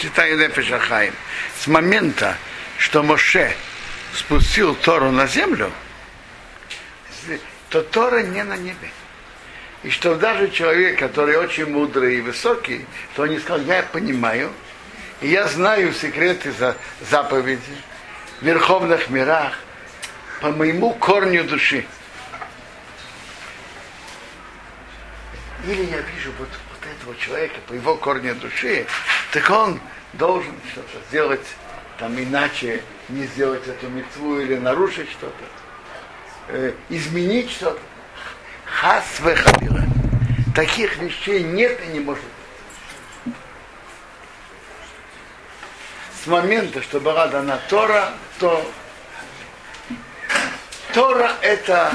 читаю Нефешахаим, с момента, что Моше спустил Тору на землю, то Тора не на небе. И что даже человек, который очень мудрый и высокий, то он не сказал, я понимаю, и я знаю секреты за заповеди в верховных мирах по моему корню души. Или я вижу вот этого человека по его корню души, так он должен что-то сделать там иначе, не сделать эту мецву или нарушить что-то, э, изменить что-то. Хас вехабила. Таких вещей нет и не может быть. С момента, что была дана Тора, то Тора это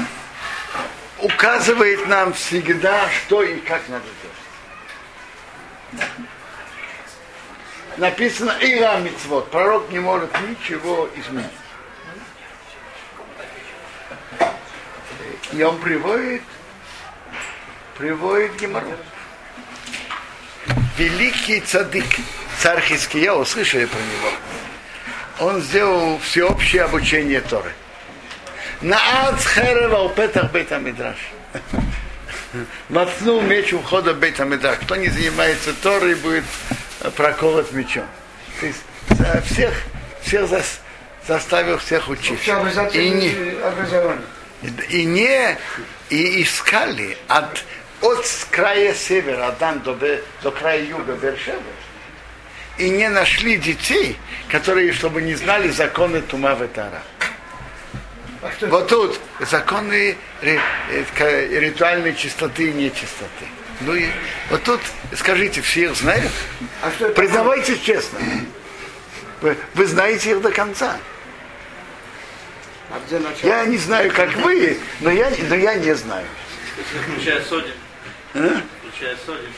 указывает нам всегда, что и как надо. Написано Ира Мицвод. Пророк не может ничего изменить. И он приводит, приводит Геморрой. Великий цадык, царь Хиския, услышали про него. Он сделал всеобщее обучение Торы. На Ацхерева у Петах Бейта Мацнул меч у входа Бейта Мидраш. Кто не занимается Торой, будет проколот мечом. То есть всех, всех за, заставил всех учиться. И не, и не и искали от, от края севера Адан до, до края юга Бершева и не нашли детей, которые, чтобы не знали законы Тума Ветара. Вот тут законы ритуальной чистоты и нечистоты. Ну и вот тут скажите, все их знают? А что Признавайтесь честно. Вы, вы знаете их до конца. А я не знаю, как вы, но я, но я не знаю. Включая Содин. А? Включая Содин.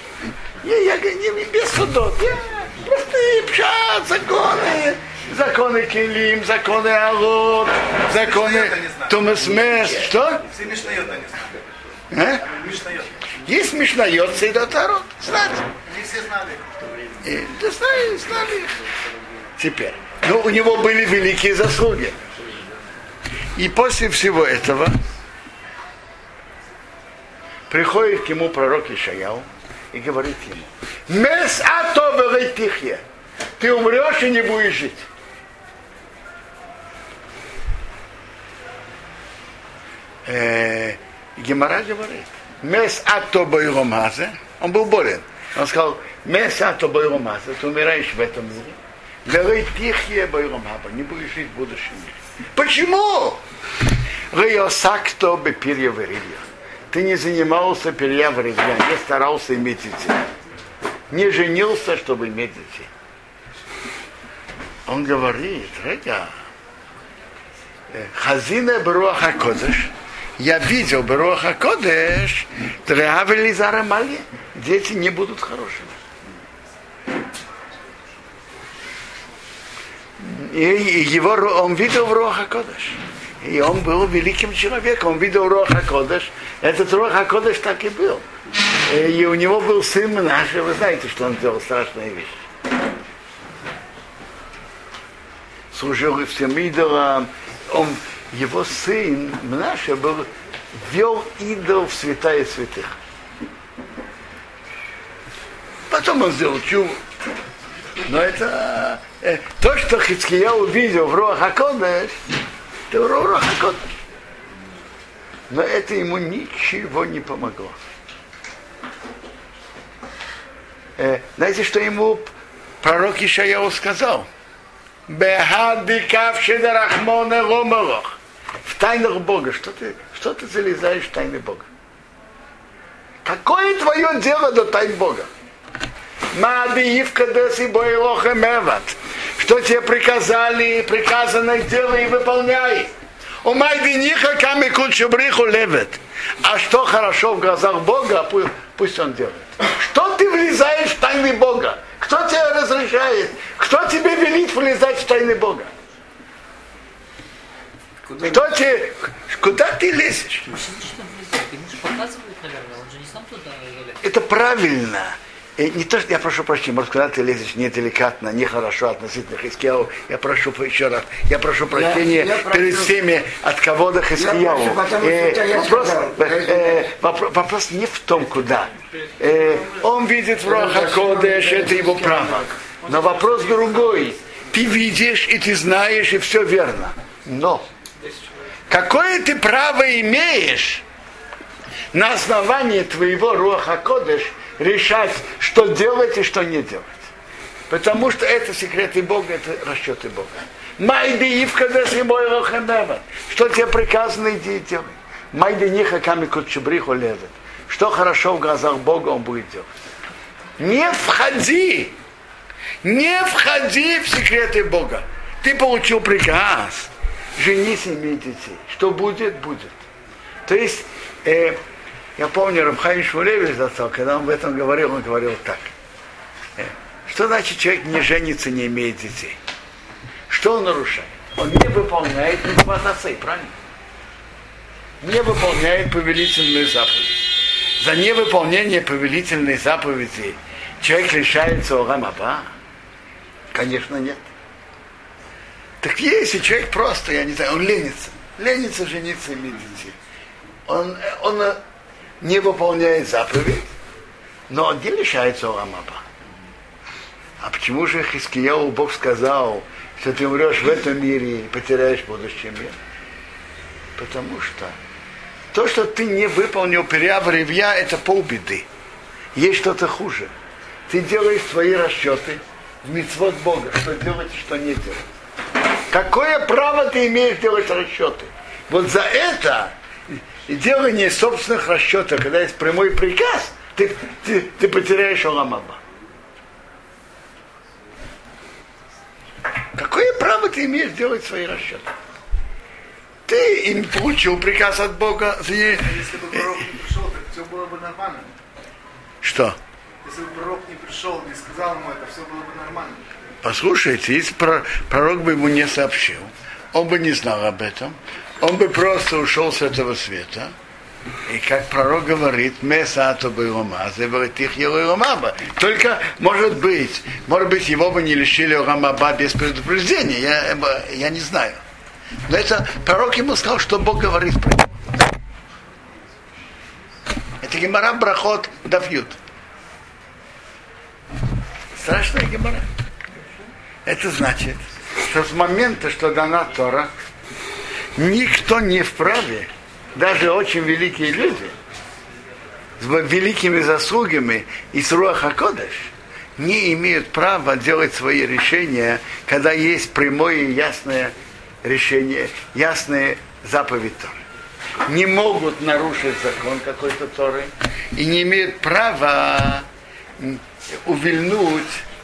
Я, я, не, без судов. Я простые пшат, законы. Законы Келим, законы Алот, законы Томас Мест. Что? Все Мишнайот не знают. А? Мишнайот. Есть Мишнайот, Сейдот Арот. Знать. Не все знали. И, да знали, знали. Теперь. Ну, у него были великие заслуги. И после всего этого приходит к нему пророк Ишаяу и говорит ему, Мес ато тихе, ты умрешь и не будешь жить. Э, Гемора говорит, Мес ато бойромазе, он был болен. Он сказал, Мес ато бойромазе, ты умираешь в этом мире. Верой тихе бойромаба, не будешь жить в будущем мире. Почему? Рейосакто бепирья вырилья. Ты не занимался перья в не старался иметь детей. Не женился, чтобы иметь детей. Он говорит, Рега, Хазина Бруаха Кодыш, я видел Бруаха Кодыш, Дрявели Зарамали, дети не будут хорошими. И его, он видел в Руаха Кодыш. И он был великим человеком, он видел Роха Кодыш. Этот Роха Кодыш так и был. И у него был сын наш, вы знаете, что он сделал страшные вещи. Служил всем идолам. Он, его сын Мнаша был, вел идол в святая святых. Потом он сделал чу. Но это э, то, что Хицкия увидел в Роха Кодыш, это Рура Хакодыш. Но это ему ничего не помогло. Э, знаете, что ему пророк Ишаяу сказал? Бехадикав шедарахмона ломалох. Тайнах Бога. Что ты, что ты залезаешь в тайны Бога? Какое твое дело до тайн Бога? Мадиивка деси бойлоха меват что тебе приказали, приказано делай и выполняй. У Майдиниха камикут шубриху левет. А что хорошо в глазах Бога, пусть он делает. Что ты влезаешь в тайны Бога? Кто тебе разрешает? Кто тебе велит влезать в тайны Бога? Куда Кто тебе, куда ты лезешь? Это правильно. И не то, что я прошу прощения, может, когда ты лезешь неделикатно, нехорошо относительно Хискияу, я прошу еще раз, я прошу прощения я, я перед прошу, всеми от кого-то Хискияу. Э, вопрос, э, вопрос, вопрос не в том, куда. Э, он видит в Роха Кодеш, это его право. Но вопрос другой. Ты видишь, и ты знаешь, и все верно. Но какое ты право имеешь на основании твоего Роха Кодеш решать, что делать и что не делать. Потому что это секреты Бога, это расчеты Бога. Майди ивка мой Что тебе приказано, иди и делай. Майди ниха ками кутчубриху левет. Что хорошо в глазах Бога он будет делать. Не входи, не входи в секреты Бога. Ты получил приказ, женись имей детей. Что будет, будет. То есть э, я помню, Рабхайм Шмулевич застал, когда он об этом говорил, он говорил так. Э, что значит человек не женится, не имеет детей? Что он нарушает? Он не выполняет Митватасей, правильно? Не выполняет повелительную заповедь. За невыполнение повелительной заповеди человек лишается Орамаба? Конечно, нет. Так если человек просто, я не знаю, он ленится, ленится жениться и иметь детей, он, он не выполняет заповедь, но он не лишается Оламаба. А почему же Хискияу Бог сказал, что ты умрешь в этом мире и потеряешь будущий мир? Потому что то, что ты не выполнил переав ревья, это полбеды. Есть что-то хуже. Ты делаешь свои расчеты в митцвот Бога, что делать и что не делать. Какое право ты имеешь делать расчеты? Вот за это и делание собственных расчетов, когда есть прямой приказ, ты, ты, ты потеряешь Оламаба. Какое право ты имеешь делать свои расчеты? Ты им получил приказ от Бога. Если бы пророк не пришел, так все было бы нормально. Что? Если бы пророк не пришел, не сказал ему это, все было бы нормально. Послушайте, если пророк бы ему не сообщил, он бы не знал об этом, он бы просто ушел с этого света. И как пророк говорит, Месато бы Рома, их Ромаба. Только, может быть, может быть, его бы не лишили Ромаба без предупреждения, я, я не знаю. Но это пророк ему сказал, что Бог говорит про него. Это Гемора Брахот Давьют. Страшная Гемора. Это значит, что с момента, что дана Тора, никто не вправе, даже очень великие люди, с великими заслугами и с Руахакодыш, не имеют права делать свои решения, когда есть прямое и ясное решение, ясные заповедь Торы. Не могут нарушить закон какой-то Торы и не имеют права увильнуть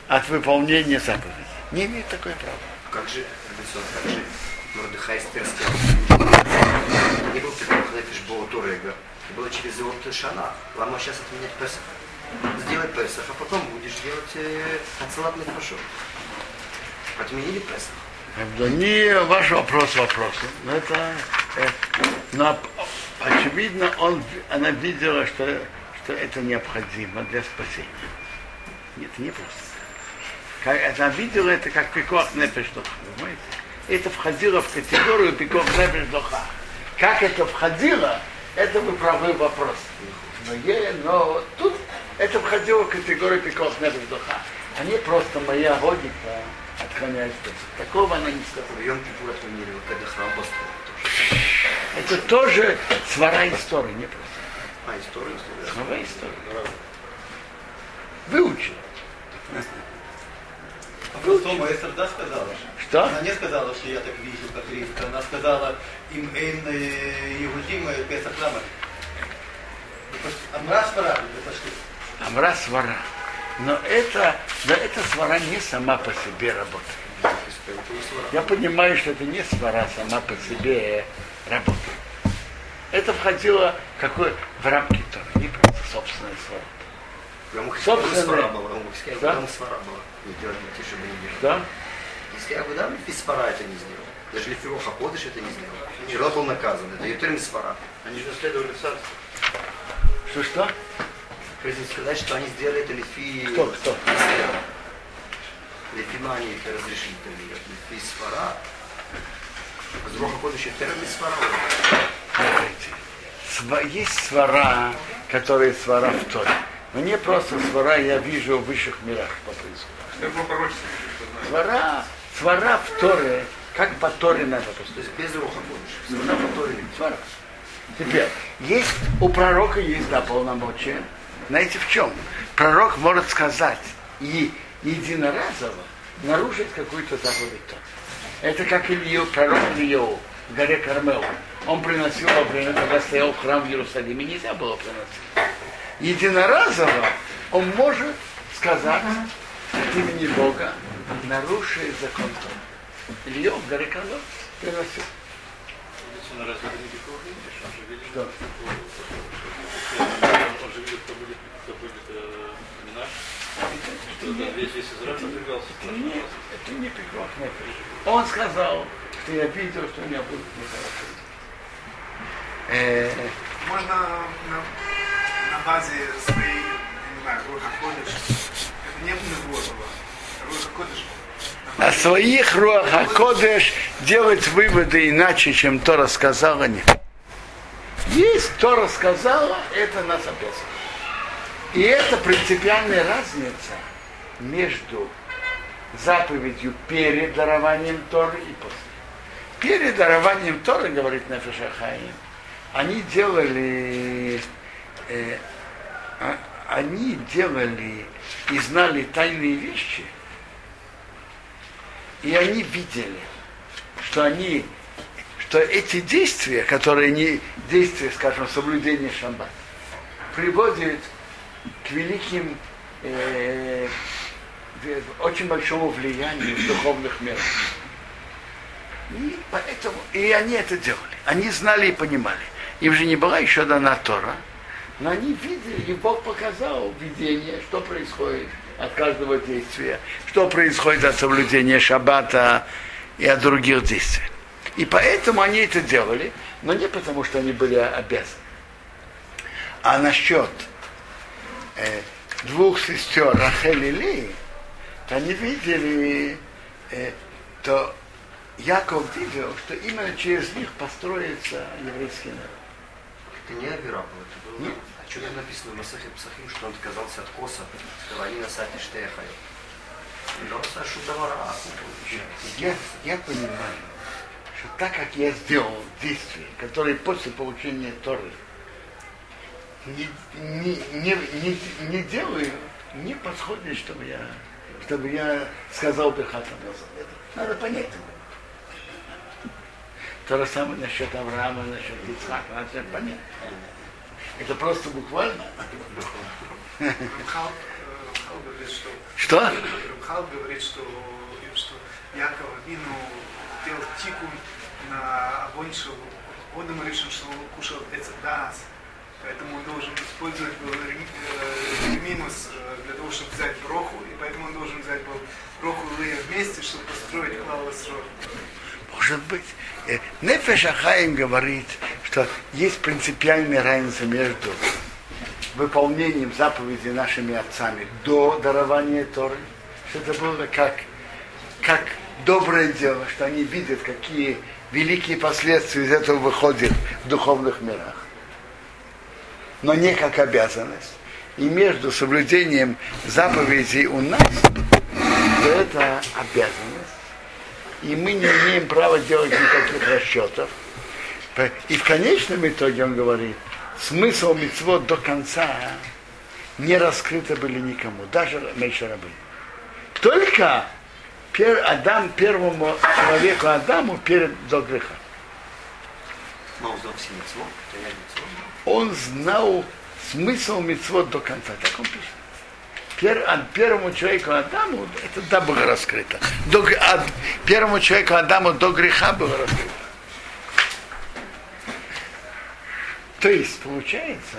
от выполнения заповедей. Не имеют такое право. Как же, как же Мордыхай Стерский. Не был Хлефиш Боутурега. Было через его Шана. Лама сейчас отменять Песах. Сделай Песах, а потом будешь делать э, ацелатный пашот. Отменили Песах. Это не ваш вопрос вопросом. Но это, э, но, очевидно, он, она видела, что, что это необходимо для спасения. Нет, не просто. Как, она видела это как пикох нефеш, понимаете? это входило в категорию пиков нефеш доха. Как это входило, это вы правы вопрос. Но, е, но тут это входило в категорию пиков нефеш доха. А не просто моя логика отклоняется. Такого она не сказала. Это тоже свара истории, не просто. А, история, история. Свара история. Выучил. Потом Эстер да сказала? Что? Она не сказала, что я так вижу, как Ривка. Она сказала, им эйн Иудим Песах Ламар. Амра свара, Амра свара. Но это, но эта свара не сама по себе работает. Я понимаю, что это не свара сама по себе работает. Это входило какой, в рамки Тора, не просто была. Свара была. Да? Если Абудам Фисфара это не сделал, даже Лефироха Ходыш это не сделал, Шило был наказан, это Ютерим Сфара. Они же наследовали царство. Что-что? Хотите сказать, что они сделали это лифи... Кто, кто? Лифимани это разрешили, лифи свара. С Роха Кодыша первый свара. Смотрите, есть свара, которые свара в Торе. Но не просто свара я вижу в высших мирах по происходит. Свара, свара в Торе, как по Торе надо То поступить. есть без Роха Кодыша. Свара по Торе. Свара. Теперь, есть, у пророка есть, да, полномочия. Знаете в чем? Пророк может сказать и единоразово нарушить какую-то заповедь Торы. Это как Илью, пророк Илью в горе Кармел. Он приносил во время, когда стоял храм в Иерусалиме, нельзя было приносить. Единоразово он может сказать от имени Бога, нарушив закон Кармел приносил. Он же видел, Что? он же видел, кто будет, кто будет э, Минаш. Что да, весь, весь Израиль подвергался страшному Нет, это не нефеш. Он сказал, что я видел, что у меня будет нехорошо. Э, Можно базе своей, я не знаю, Руха Кодыш, это не Невозова, Руха Кодыш, о своих руаха кодеш делать выводы иначе, чем то рассказала нет. Есть то рассказала, это нас обязано. И это принципиальная разница между заповедью перед дарованием Торы и после. Перед дарованием Торы, говорит Нафишахаим, они делали, э, а- они делали и знали тайные вещи, и они видели, что они, что эти действия, которые не действия, скажем, соблюдения шаббата, приводят к великим, э, очень большому влиянию в духовных мирах. И поэтому, и они это делали. Они знали и понимали. Им же не была еще дана Тора, но они видели, и Бог показал видение, что происходит от каждого действия, что происходит от соблюдения шаббата и от других действий. И поэтому они это делали, но не потому, что они были обязаны. А насчет э, двух сестер Рахель и Ли, то они видели, э, то Яков видел, что именно через них построится еврейский народ. Это не. Нет. А что там написано в Масахе Псахим, что он отказался от коса, они насать штехаю. Я, я понимаю, что так как я сделал действия, которые после получения Торы не, не, не, не, не делаю, не подходит, чтобы я, чтобы я сказал Бехатам. Надо понять это. То же самое насчет Авраама, насчет Ицхака, надо понять. Это просто буквально. Рамхал, э, говорит, что Что? Рамхал говорит, что, что Яков Вину делал тикун на огонь, что он ему решил, что он кушал эцедас. Поэтому он должен использовать был э, минус э, для того, чтобы взять броху, и поэтому он должен взять был броху и вместе, чтобы построить клавос Может быть. Э, Нефеш Ахаим говорит, что есть принципиальная разница между выполнением заповедей нашими отцами до дарования Торы, что это было как, как доброе дело, что они видят, какие великие последствия из этого выходят в духовных мирах. Но не как обязанность. И между соблюдением заповедей у нас, то это обязанность и мы не имеем права делать никаких расчетов. И в конечном итоге он говорит, смысл мецвод до конца не раскрыто были никому, даже меньше рабы. Только пер, Адам первому человеку Адаму перед до греха. Он знал смысл мецвод до конца, так он пишет. Пер, а первому человеку Адаму это да было раскрыто. До, а первому человеку Адаму до греха было раскрыто. То есть получается,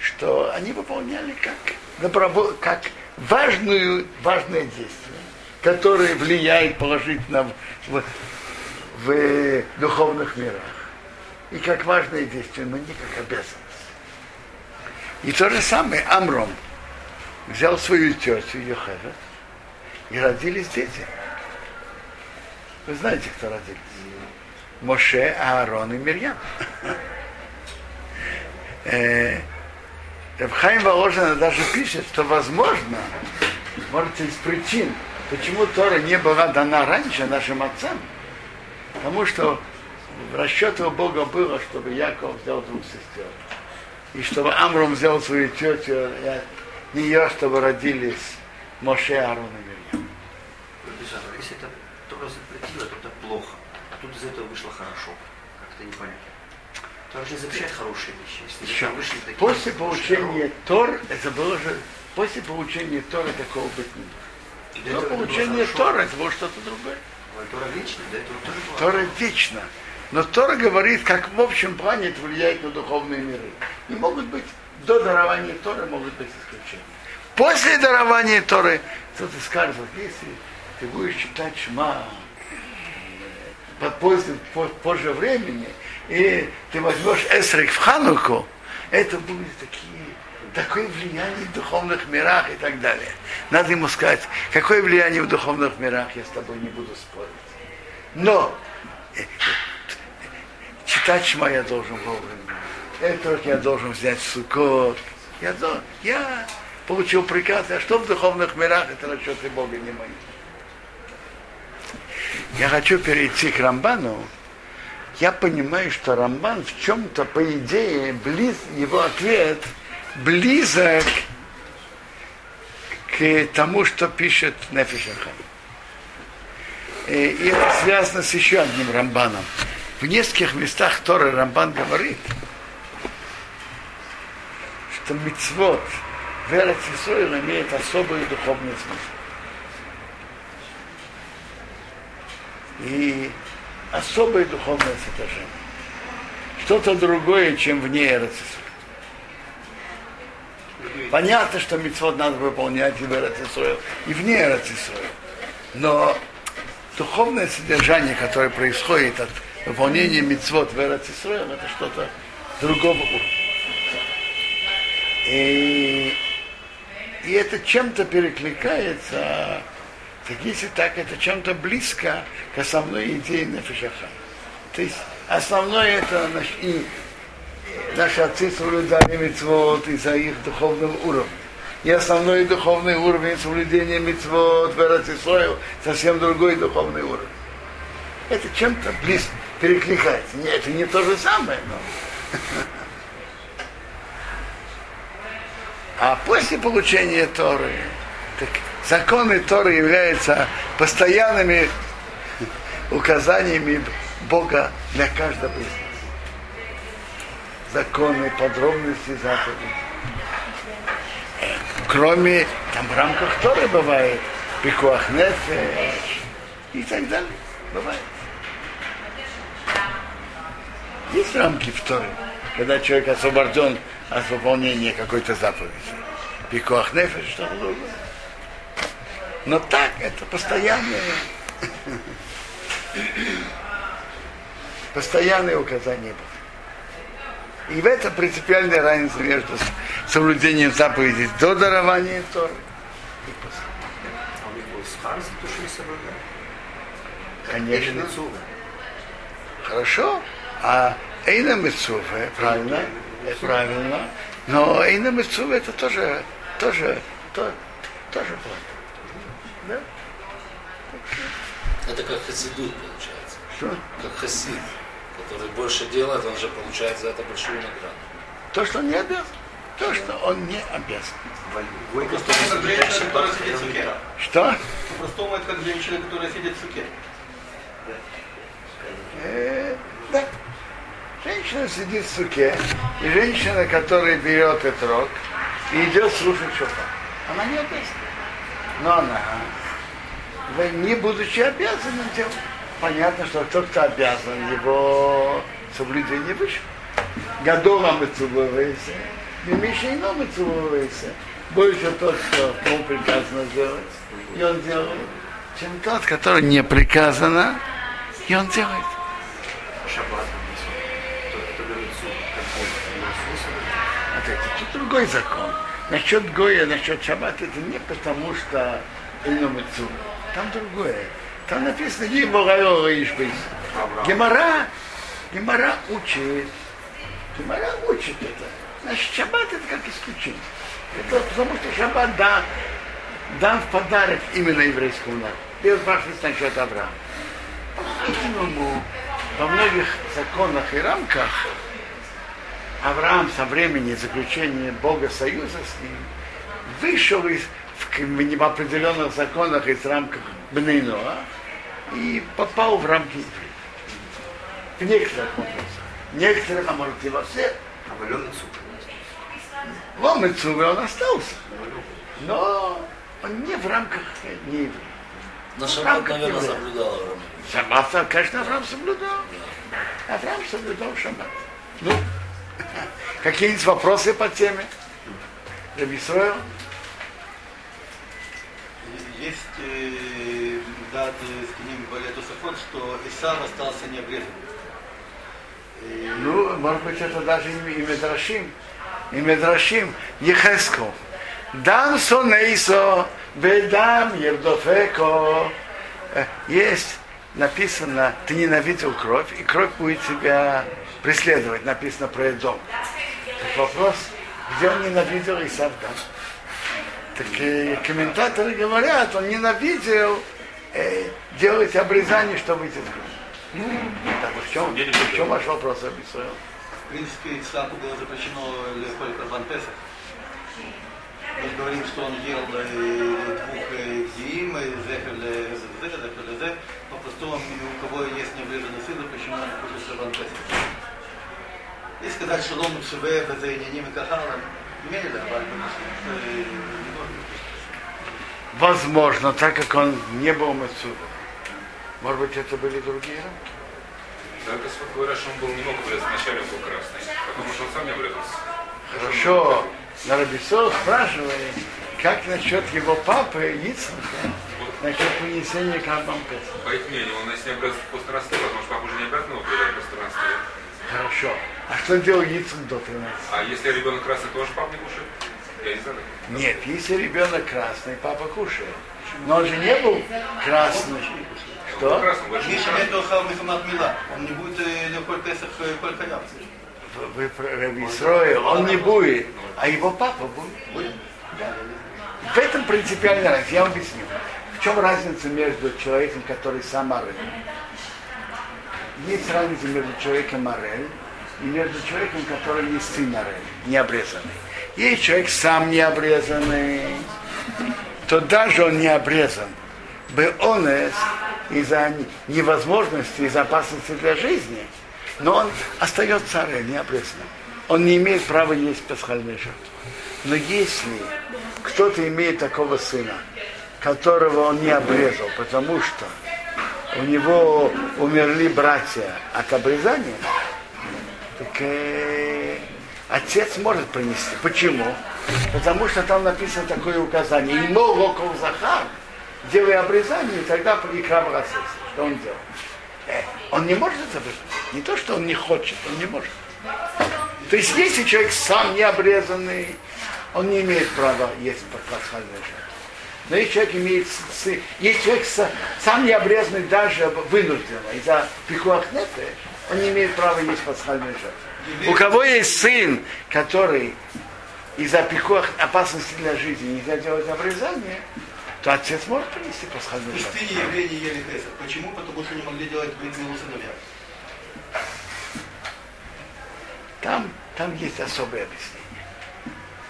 что они выполняли как, как важную, важное действие, которое влияет положительно в, в, в духовных мирах. И как важное действие, но не как обязанность. И то же самое Амром взял свою тетю Йохевет, и родились дети. Вы знаете, кто родились? Моше, Аарон и Мирьям. Э, Рабхайм Воложина даже пишет, что возможно, может, из причин, почему Тора не была дана раньше нашим отцам, потому что расчет у Бога было, чтобы Яков взял двух сестер, и чтобы Амром взял свою тетю, нее, чтобы родились Моше, Аарон и Мирьям. Если это Тора запретила, то это плохо. Тут из этого вышло хорошо. Как-то непонятно. Тора же запрещает хорошие вещи. Если Еще. вышли такие После получения Тор, это было же, после получения Тора такого быть не до Но это было получение. Тора, это было что-то другое. Тора этого тоже было. Тора вечно. Но Тора говорит, как в общем плане это влияет на духовные миры. И могут быть, до дарования Торы могут быть исключения. После дарования Торы, кто-то скажет, вот если ты будешь читать Шма под позже, по- позже времени, и ты возьмешь Эсрик в Хануку, это будет такие, такое влияние в духовных мирах и так далее. Надо ему сказать, какое влияние в духовных мирах, я с тобой не буду спорить. Но э, э, читать Шма я должен вовремя. Это я должен взять сукот. Я, я получил приказ, а что в духовных мирах, это расчеты Бога не мои. Я хочу перейти к Рамбану. Я понимаю, что Рамбан в чем-то, по идее, близ, его ответ близок к тому, что пишет Нефишаха. И это связано с еще одним Рамбаном. В нескольких местах Торы Рамбан говорит, что мицвод в Эрец имеет особый духовный смысл. И особое духовное содержание. Что-то другое, чем вне Эрец. Понятно, что мицвод надо выполнять и в Эрец и вне Эрец. Но духовное содержание, которое происходит от выполнения мицвод в Эрец это что-то другого уровня. И, и это чем-то перекликается, так если так, это чем-то близко к основной идее Нефишаха. То есть основное это наш, и наши отцы соблюдали мицвод из-за их духовного уровня. И основной духовный уровень соблюдения мицвод в Эрец Исраил совсем другой духовный уровень. Это чем-то близко перекликается. Не, это не то же самое, но... А после получения Торы, так законы Торы являются постоянными указаниями Бога для каждого из нас. Законы, подробности заповеди. Кроме, там в рамках Торы бывает пикуах нефеш и так далее. Бывает. Есть рамки в Торе, когда человек освобожден от выполнения какой-то заповеди. Пикуах нефеш, что-то другое. Но так, это постоянное, постоянное указание Бога. И в этом принципиальная разница между соблюдением заповедей до дарования Торы и после. А у них был схар за то, что не соблюдали. Конечно. Хорошо. А Эйна Мицуве, правильно? Это правильно. Но Эйна Мицуве это тоже, тоже, то, тоже плохо. Да? Это как хасидут получается. Что? Как хасид, который больше делает, он же получает за это большую награду. То, что он не обязан. То, что он не обязан. Просто как женщина, которая сидит в суке. Что? По-простому это как женщина, которая сидит в суке. Э, да. Женщина сидит в суке, и женщина, которая берет этот рог и идет слушать шофар. Она не обязана. Но она, вы не будучи обязанным делать, понятно, что тот, кто обязан, его соблюдение выше. Гадола мы цубывайся, Мимишейно мы цубывайся. Больше тот, что ему приказано сделать, и он делает, чем тот, который не приказано, и он делает. Шаббат. Другой закон. Насчет Гоя, насчет Шаббата, это не потому, что Эльномыцу. Там другое. Там написано Гиморайо Ишбейс. Гемора, Гемора учит. Гемора учит это. Значит, Шаббат это как исключение. Это потому что Шаббат да, дан в подарок именно еврейскому народу. Первый спрашивает насчет Авраама. По-видимому, во многих законах и рамках Авраам со времени заключения Бога союза с ним вышел из, в, в определенных законах из рамках Бнейноа и попал в рамки евреев. В некоторых вопросах. Некоторых, а может и во всех. А валеный суп. Ломицу он остался. Но он не в рамках не евреев. Но В Шаббат, рамках наверное, евреев. соблюдал Авраам. Шаббат, конечно, Авраам соблюдал. Авраам соблюдал шаббат. Ну, какие-нибудь вопросы по теме? Рабисроил? Есть э, дат с ним более Тософот, что Исав остался необрезанным. И Ну, может быть, это даже и, Медрашим. И Медрашим Ехеско. Дам сонейсо, бедам ердофеко. Э, Есть написано, ты ненавидел кровь, и кровь будет тебя преследовать, написано про Эдом. Так вопрос, где он ненавидел Исав, да? Так э, комментаторы говорят, он ненавидел э, делать обрезание, чтобы выйти из. Ну, так в чем, в чем ваш вопрос, Абисуэл? В принципе, Исааку было запрещено карбан Песах. Мы говорим, что он ел э, двух э, зим, э, зехер ле зе, зехер ле зе. По-простому, у кого есть необрезанный сын, запрещено кушать карбан Песах. И сказать, что лом шеве, не ним и кахалам, имели, да, не должен. Возможно, так как он не был Мацуда. Может быть, это были другие рамки? Только говорят, что он был не мог обрезать, вначале он был красный, потому что он сам не обрезался. Хорошо. На Рабисов спрашивали, как насчет его папы Ицхака, насчет принесения карбан Песах. По их мнению, он если не обрезался после 13 лет, потому что папа уже не обязан его 13 лет. Хорошо. А что делал Ицхак до 13? А если ребенок красный, тоже папа не кушает? Я не знаю. Нет, если ребенок красный, папа кушает. Но он же не был красный. Что? Миша Охал Михамад Мила. Он не будет э, легкой Песах э, коль. Вы Рабисроил, он не будет, а его папа будет. Да. В этом принципиальная разница. Я вам объясню. В чем разница между человеком, который сам Арель? Есть разница между человеком Арель и между человеком, который не сын Арель, не обрезанный. Есть человек сам не обрезанный, то даже он не обрезан. Бы он из-за невозможности, из-за опасности для жизни, но он остается Арель, не обрезанным. Он не имеет права есть пасхальную жертву. Но если кто-то имеет такого сына, которого он не обрезал, потому что у него умерли братья от обрезания, так э, отец может принести. Почему? Потому что там написано такое указание. Ему локов захар, делай обрезание, и тогда икра в Что он делал? Э, он не может это обрезать. Не то, что он не хочет, он не может. То есть, если человек сам не обрезанный, он не имеет права есть пасхальную жертву. Но если человек имеет если человек са- сам не обрезанный даже вынужденно из-за пикуах он не имеет права есть пасхальную жертву. У кого есть сын, который из-за пикуах опасности для жизни нельзя делать обрезание, то отец может принести пасхальную жертву. пустыне евреи ели Песах. Почему? Потому что не могли делать милу сыновья. Там, там есть особое объяснение.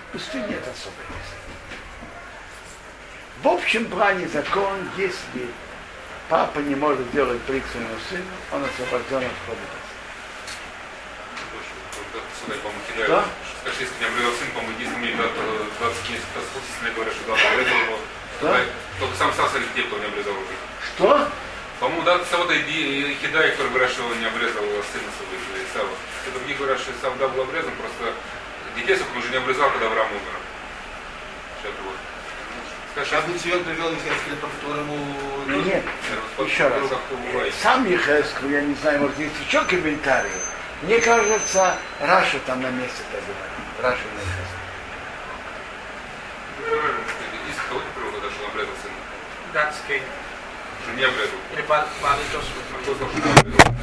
В пустыне нет особое объяснение. В общем плане закон, если папа не может сделать брик своему сыну, он освобожден от по-моему, Да? Скажи, если не обрезал сын, единственный мне 20 месяцев если говорят, что да, обрезал его. Да? Только сам среди тех, кто не обрезал уже. Что? По-моему, да, Савода и Хидай, которые говорят, что он не обрезал сына своего Исава. А другие говорят, что Исав да был обрезан, просто детей он уже не обрезал, когда Авраам умер. Сейчас вот. Сейчас бы Цион привел Ихескеля, по которому... Ну, нет, вот еще раз. Сам Ехеску, я не знаю, может есть еще комментарии. Мне кажется, Раша там на месте так говорит. Раша написано. Из кого ты привел, когда что он обрезал сына? Датский. Что не обрезал. Или Бали Кто Джошуа. сказал, что не обрезал?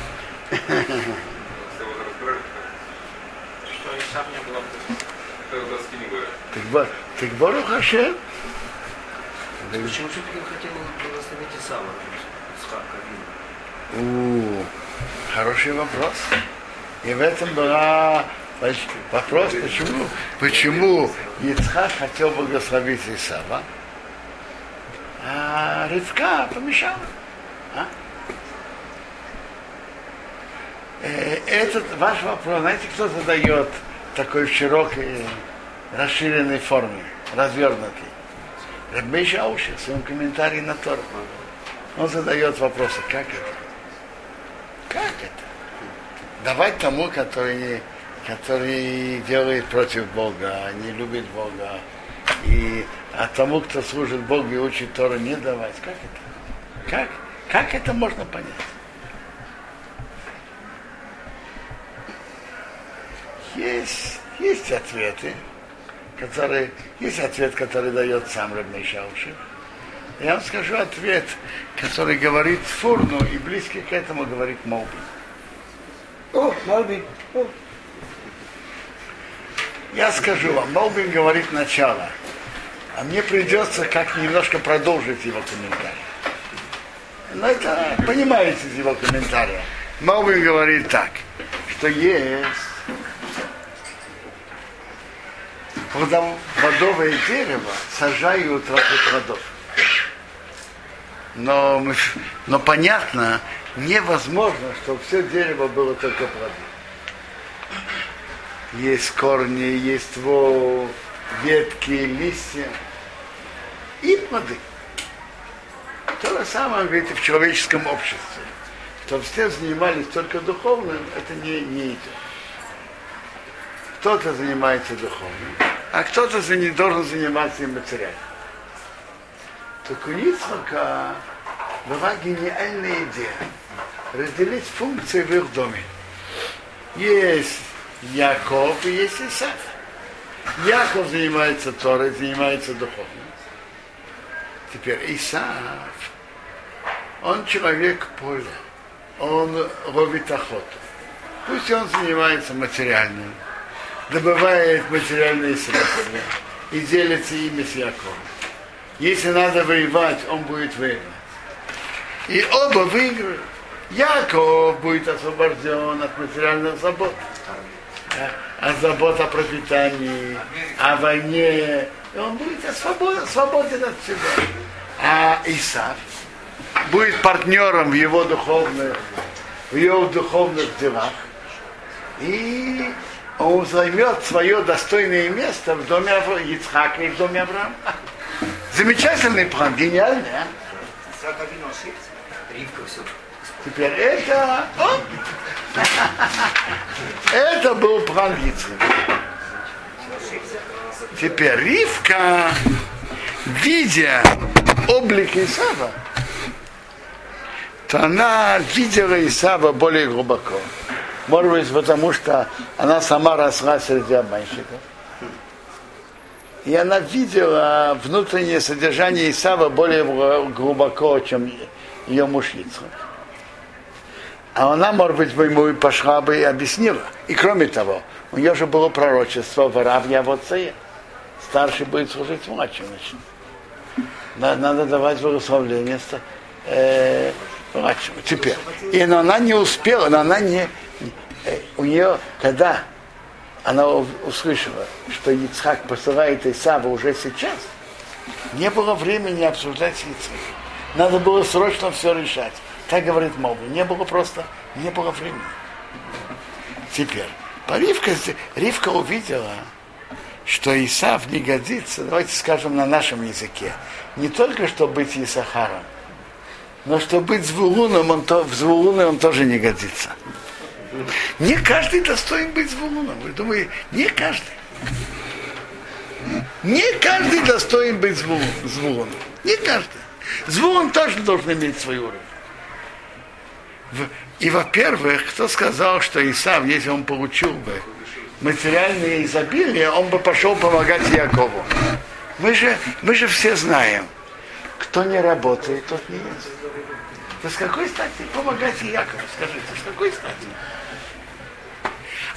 Что и сам не было. Это доски не говорят. Так, ба- так Почему все-таки он хотел благословить Исава? У, хороший вопрос. И в этом была вопрос, почему, почему Ицхак хотел благословить Исава, а Ривка помешала. А? Э, Этот ваш вопрос, знаете, кто задает такой в широкой, расширенной форме, развернутый? Рабби Шауши в своем комментарии на Тору. Он задает вопросы, как это? Как это? Давать тому, который, который делает против Бога, не любит Бога, и а тому, кто служит Богу и учит Тору, не давать. Как это? Как? Как это можно понять? Есть, есть ответы, которые, есть ответ, который дает сам Рабмей Шаушев. Я вам скажу ответ, который говорит Фурну и близкий к этому говорит Молби. О, Малби. О. Я скажу вам, Молбин говорит начало, а мне придется как немножко продолжить его комментарий. Но это понимаете из его комментария. Молбин говорит так, что есть плодом- плодовое дерево сажают ради плодов. Но, но понятно, невозможно, чтобы все дерево было только плоды. Есть корни, есть ствол, ветки, листья и плоды. То же самое, и в человеческом обществе. Чтобы все занимались только духовным, это не, не идет. Кто-то занимается духовным, а кто-то за- не должен заниматься и материальным. Так у Ицхака была гениальная идея разделить функции в их доме. Есть Яков и есть Исав. Яков занимается Торой, занимается духовным. Теперь Исав, он человек поля, он ловит охоту. Пусть он занимается материальным, добывает материальные средства и делится ими с Яковом. Если надо воевать, он будет воевать. И оба выиграют. Яков будет освобожден от материальных забот. А- От забот о пропитании, о войне. И он будет освободен, свободен от всего. А Исав будет партнером в его духовных, в его духовных делах. И он займет свое достойное место в доме Авра... Ицхака и в доме Авраама. Замечательный план, гениальный, а? Теперь это. Это был план Ицхака. Теперь Ривка, видя облик Исава, то она видела Исава более глубоко. Может быть, потому что она сама росла среди обманщиков. И она видела внутреннее содержание Исава более глубоко, чем ее муж Ицхак. А она, может быть, бы ему и пошла бы и объяснила. И кроме того, у нее же было пророчество «Варав я в отце». Старший будет служить младшему. Надо, надо давать благословление э, младшему. Теперь. И но она не успела, но она не... у нее, когда она услышала, что Ицхак посылает Исава уже сейчас, не было времени обсуждать с Ицхаком. Надо было срочно все решать. Так говорит Моби. Не было просто, не было времени. Теперь, по Ривка, Ривка увидела, что Исав не годится, давайте скажем на нашем языке, не только чтобы быть Исахаром, но чтобы быть Звулуном, он то, в Звулуне он тоже не годится. Не каждый достоин быть Звулуном. Вы думаете, не каждый. Не каждый достоин быть Звулуном. Не каждый. Звулун тоже должен иметь свой уровень. И, во-первых, кто сказал, что Исав, если он получил бы материальное изобилие, он бы пошел помогать Якову. Мы же, мы же все знаем, кто не работает, тот не ест. Да с какой стати помогать Якову, скажите, с какой стати?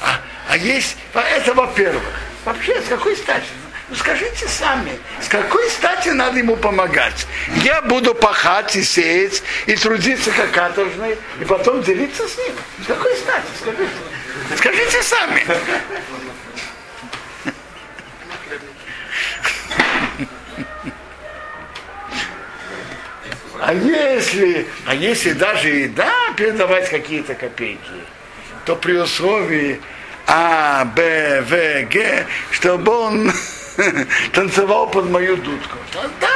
А, а есть, это во-первых. Вообще, с какой стати? Ну скажите сами, с какой стати надо ему помогать? Я буду пахать и сеять, и трудиться как каторжный, и потом делиться с ним. С какой стати, скажите? Скажите сами. А если, а если даже и да, передавать какие-то копейки, то при условии А, Б, В, Г, чтобы он танцевал под мою дудку. Да,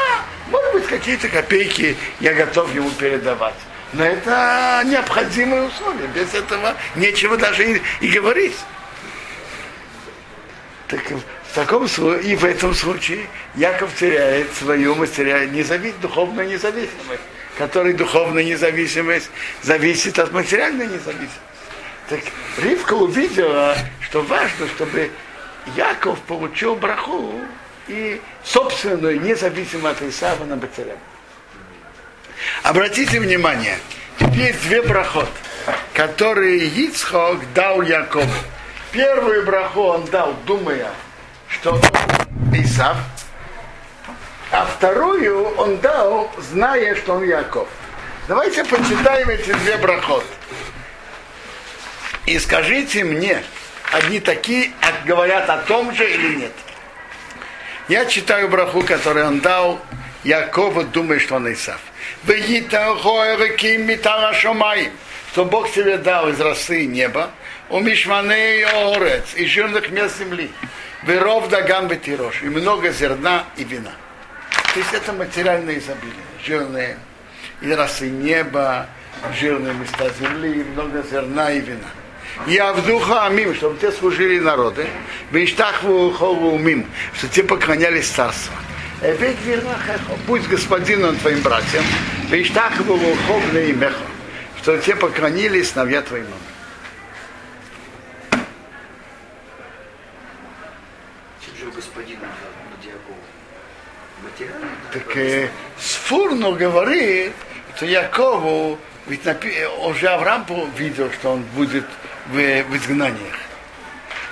может быть, какие-то копейки я готов ему передавать. Но это необходимые условия. Без этого нечего даже и, и говорить. Так в таком случае, и в этом случае Яков теряет свою материальную независимость, духовную независимость, которая духовная независимость зависит от материальной независимости. Так Ривка увидела, что важно, чтобы Яков получил браху и собственную, независимо от Исава на Бацарем. Обратите внимание, теперь две брахот, которые Ицхок дал Якову. Первую браху он дал, думая, что Исав, а вторую он дал, зная, что он Яков. Давайте почитаем эти две брахот. И скажите мне, одни такие говорят о том же или нет. Я читаю браху, который он дал Якову, думая, что он Исав. Что Бог тебе дал из росы неба, у Мишманы орец, и жирных мест земли. Веров даган бетирош, и много зерна и вина. То есть это материальное изобилие. Жирные и росы неба, жирные места земли, много зерна и вина. Я в духа амим, чтобы те служили народы, виштахву хову умим, что те поклонялись царству. Эвек вирнахехо, будь господином твоим братьям, виштахву хов на имехо, что те поклонились Яковом? Материально? Так э, Сфурно говорит, что Якову, ведь напи- уже Авраам видел, что он будет в, в изгнаниях.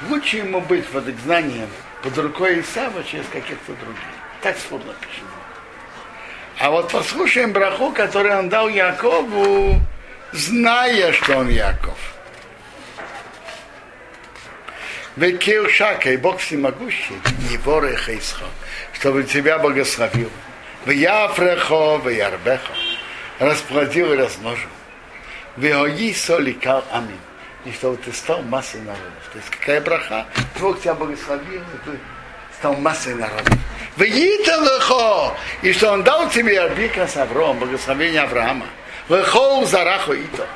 Лучше ему быть под изгнанием под рукой Исава, через каких-то других. Так Сфурно пишет. А вот послушаем браху, который он дал Якову, зная, что он Яков. Векил Шака, и Бог всемогущий, не вореха исхо, чтобы тебя благословил. В Яфрехо, в Ярбехо, расплодил и размножил. В Иои соликал амин. И чтобы ты стал массой народов. То есть какая браха? Бог тебя благословил, и ты стал массой народов. В Италехо, и что он дал тебе Арбика с Авром, благословение Авраама. В Хол Зараху Ито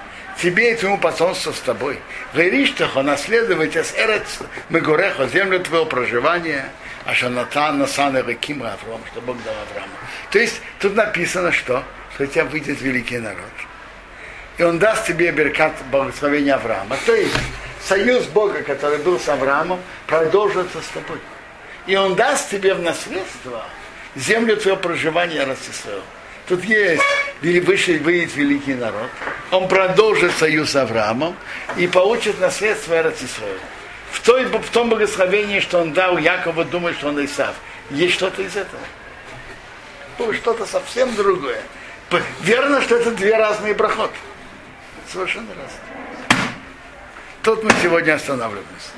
тебе и твоему потомству с тобой. Вериштахо, наследовать с Эрец Мегорехо, землю твоего проживания, а Шанатан Насан Реким Авром, что Бог дал Аврааму. То есть тут написано, что? Что у тебя выйдет великий народ. И он даст тебе беркат благословения Авраама. То есть союз Бога, который был с Авраамом, продолжится с тобой. И он даст тебе в наследство землю твоего проживания Ростислава. Тут есть, вышли, выйдет великий народ. Он продолжит союз с Авраамом и получит наследство Эрцисроя. В, той, в том благословении, что он дал Якову, думает, что он Исав. Есть что-то из этого. Ну, что-то совсем другое. Верно, что это две разные проходы. Совершенно разные. Тут мы сегодня останавливаемся.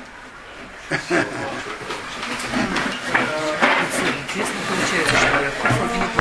Интересно получается, что Яков